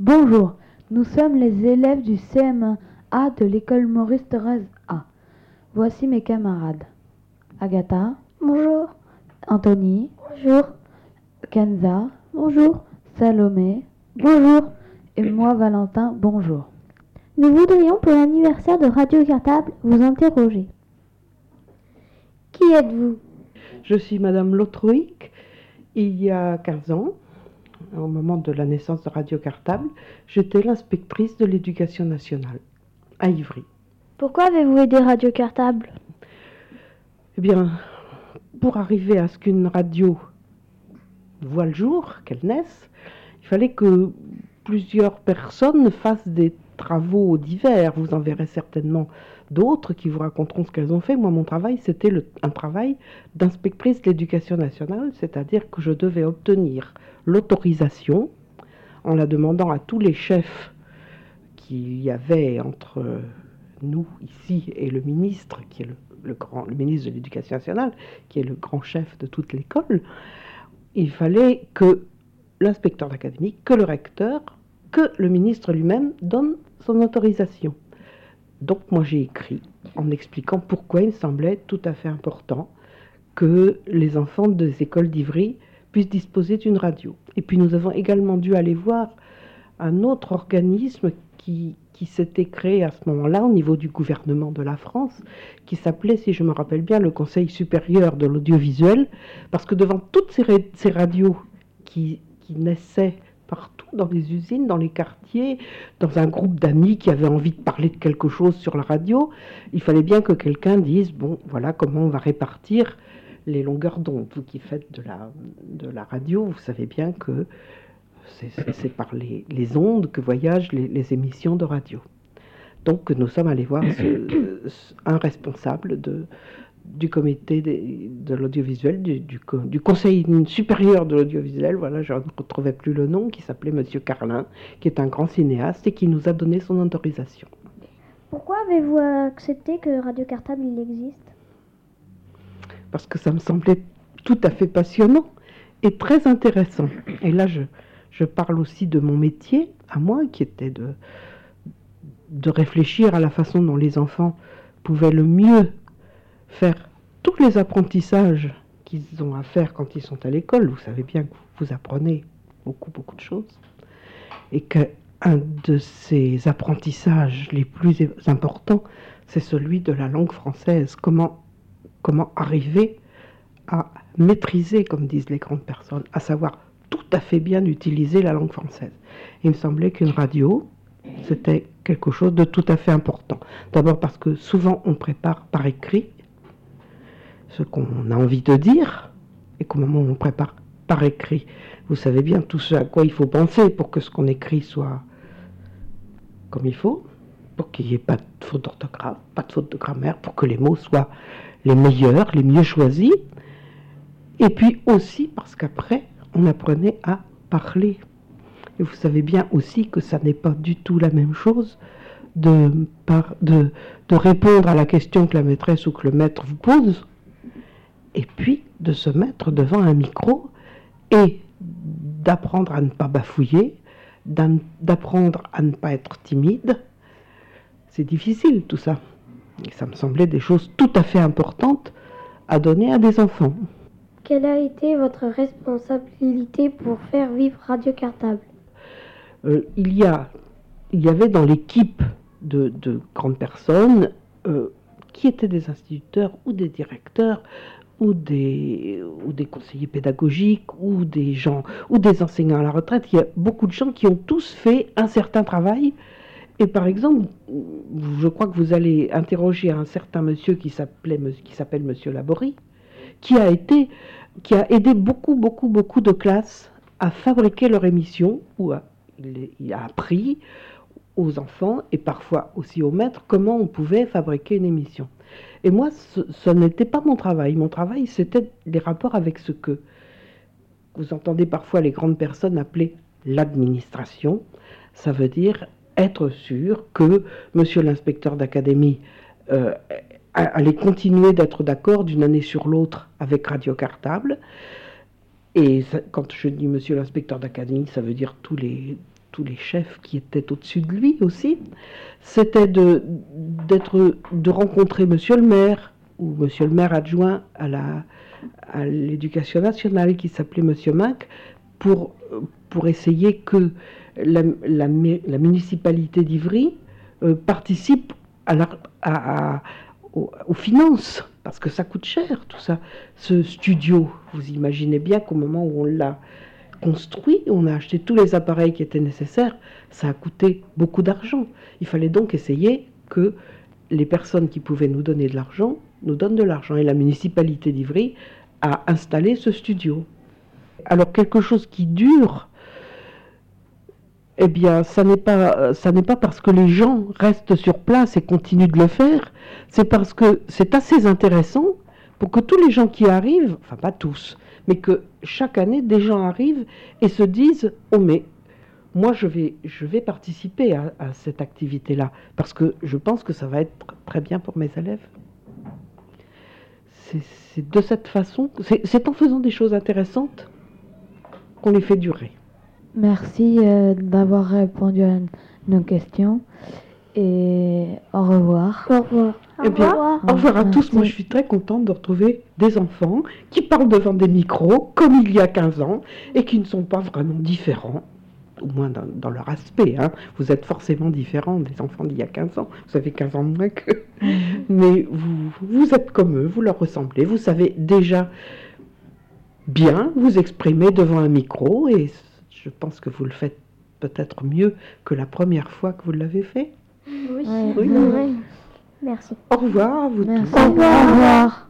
Bonjour, nous sommes les élèves du CM1A de l'école Maurice Thorez A. Voici mes camarades. Agatha. Bonjour. Anthony. Bonjour. Kenza. Bonjour. Salomé. Bonjour. Et moi, Valentin, bonjour. Nous voudrions pour l'anniversaire de Radio Cartable vous interroger. Qui êtes-vous? Je suis Madame Lotroïc. Il y a 15 ans, au moment de la naissance de Radio Cartable, j'étais l'inspectrice de l'éducation nationale à Ivry. Pourquoi avez-vous aidé Radio Cartable? Eh bien, pour arriver à ce qu'une radio voit le jour, qu'elle naisse, il fallait que plusieurs personnes fassent des travaux divers. Vous en verrez certainement d'autres qui vous raconteront ce qu'elles ont fait. Moi, mon travail, c'était un travail d'inspectrice de l'éducation nationale, c'est-à-dire que je devais obtenir l'autorisation en la demandant à tous les chefs qu'il y avait entre nous ici et le ministre, qui est le, grand, le ministre de l'Éducation nationale, qui est le grand chef de toute l'école. Il fallait que l'inspecteur d'académie, que le recteur, que le ministre lui-même donne son autorisation. Donc moi j'ai écrit en expliquant pourquoi il me semblait tout à fait important que les enfants des écoles d'Ivry puissent disposer d'une radio. Et puis nous avons également dû aller voir un autre organisme qui, s'était créé à ce moment-là au niveau du gouvernement de la France, qui s'appelait, si je me rappelle bien, le Conseil supérieur de l'audiovisuel, parce que devant toutes ces, radios qui, naissaient dans les usines, dans les quartiers, dans un groupe d'amis qui avaient envie de parler de quelque chose sur la radio, il fallait bien que quelqu'un dise, bon, voilà comment on va répartir les longueurs d'onde. Vous qui faites de la, de la radio, vous savez bien que c'est par les, les, ondes que voyagent les, émissions de radio. Donc nous sommes allés voir un responsable de, du comité de, l'audiovisuel, du, du, du, conseil supérieur de l'audiovisuel, voilà, je ne retrouvais plus le nom, qui s'appelait Monsieur Carlin, qui est un grand cinéaste et qui nous a donné son autorisation. Pourquoi avez-vous accepté que Radio Cartable il existe? Parce que ça me semblait tout à fait passionnant et très intéressant. Et là, je, je parle aussi de mon métier, à moi, qui était de, de réfléchir à la façon dont les enfants pouvaient le mieux faire tous les apprentissages qu'ils ont à faire quand ils sont à l'école. Vous savez bien que vous apprenez beaucoup, beaucoup de choses. Et qu'un de ces apprentissages les plus importants, c'est celui de la langue française. Comment, comment arriver à maîtriser, comme disent les grandes personnes, à savoir tout à fait bien utiliser la langue française. Il me semblait qu'une radio, c'était quelque chose de tout à fait important. D'abord parce que souvent on prépare par écrit ce qu'on a envie de dire, et qu'au moment où on prépare par écrit, vous savez bien tout ce à quoi il faut penser pour que ce qu'on écrit soit comme il faut, pour qu'il n'y ait pas de faute d'orthographe, pas de faute de grammaire, pour que les mots soient les meilleurs, les mieux choisis, et puis aussi parce qu'après, on apprenait à parler. Et vous savez bien aussi que ça n'est pas du tout la même chose de, répondre à la question que la maîtresse ou que le maître vous pose, et puis de se mettre devant un micro et d'apprendre à ne pas bafouiller, d'apprendre à ne pas être timide. C'est difficile tout ça. Et ça me semblait des choses tout à fait importantes à donner à des enfants. Quelle a été votre responsabilité pour faire vivre Radio Cartable? Euh, il, y a, il y avait dans l'équipe de, de, grandes personnes euh, qui étaient des instituteurs ou des directeurs ou des, ou des conseillers pédagogiques ou des gens ou des enseignants à la retraite. Il y a beaucoup de gens qui ont tous fait un certain travail. Et par exemple, je crois que vous allez interroger un certain monsieur qui s'appelait qui s'appelle Monsieur Laborie, qui a été qui a aidé beaucoup beaucoup beaucoup de classes à fabriquer leur émission ou à, il a appris aux enfants et parfois aussi aux maîtres comment on pouvait fabriquer une émission. Et moi, ce, n'était pas mon travail. Mon travail, c'était les rapports avec ce que vous entendez parfois les grandes personnes appeler l'administration. Ça veut dire être sûr que monsieur l'inspecteur d'académie euh, allait continuer d'être d'accord d'une année sur l'autre avec Radio Cartable. Et quand je dis monsieur l'inspecteur d'académie, ça veut dire tous les, tous les chefs qui étaient au-dessus de lui aussi, c'était de, de rencontrer monsieur le maire ou monsieur le maire adjoint à, l'éducation nationale qui s'appelait monsieur Mac pour, essayer que la, municipalité d'Ivry euh, participe aux, aux, finances, parce que ça coûte cher tout ça. Ce studio, vous imaginez bien qu'au moment où on l'a construit, on a acheté tous les appareils qui étaient nécessaires, ça a coûté beaucoup d'argent. Il fallait donc essayer que les personnes qui pouvaient nous donner de l'argent nous donnent de l'argent. Et la municipalité d'Ivry a installé ce studio. Alors quelque chose qui dure, eh bien, ça n'est pas, n'est pas parce que les gens restent sur place et continuent de le faire, c'est parce que c'est assez intéressant pour que tous les gens qui arrivent, enfin pas tous, mais que chaque année des gens arrivent et se disent oh mais moi je vais je vais participer à, cette activité là parce que je pense que ça va être très bien pour mes élèves. C'est de cette façon, c'est en faisant des choses intéressantes qu'on les fait durer. Merci euh, d'avoir répondu à nos questions et au revoir. Au revoir. Eh bien, au revoir à tous. Moi, je suis très contente de retrouver des enfants qui parlent devant des micros comme il y a 15 ans et qui ne sont pas vraiment différents, au moins dans, dans leur aspect. Hein. Vous êtes forcément différents des enfants d'il y a 15 ans. Vous avez 15 ans de moins qu'eux. Mais vous, vous êtes comme eux, vous leur ressemblez. Vous savez déjà bien vous exprimer devant un micro et je pense que vous le faites peut-être mieux que la première fois que vous l'avez fait. Oui. Oui. oui. Merci. Au revoir à vous Merci. tous. Au revoir. Au revoir.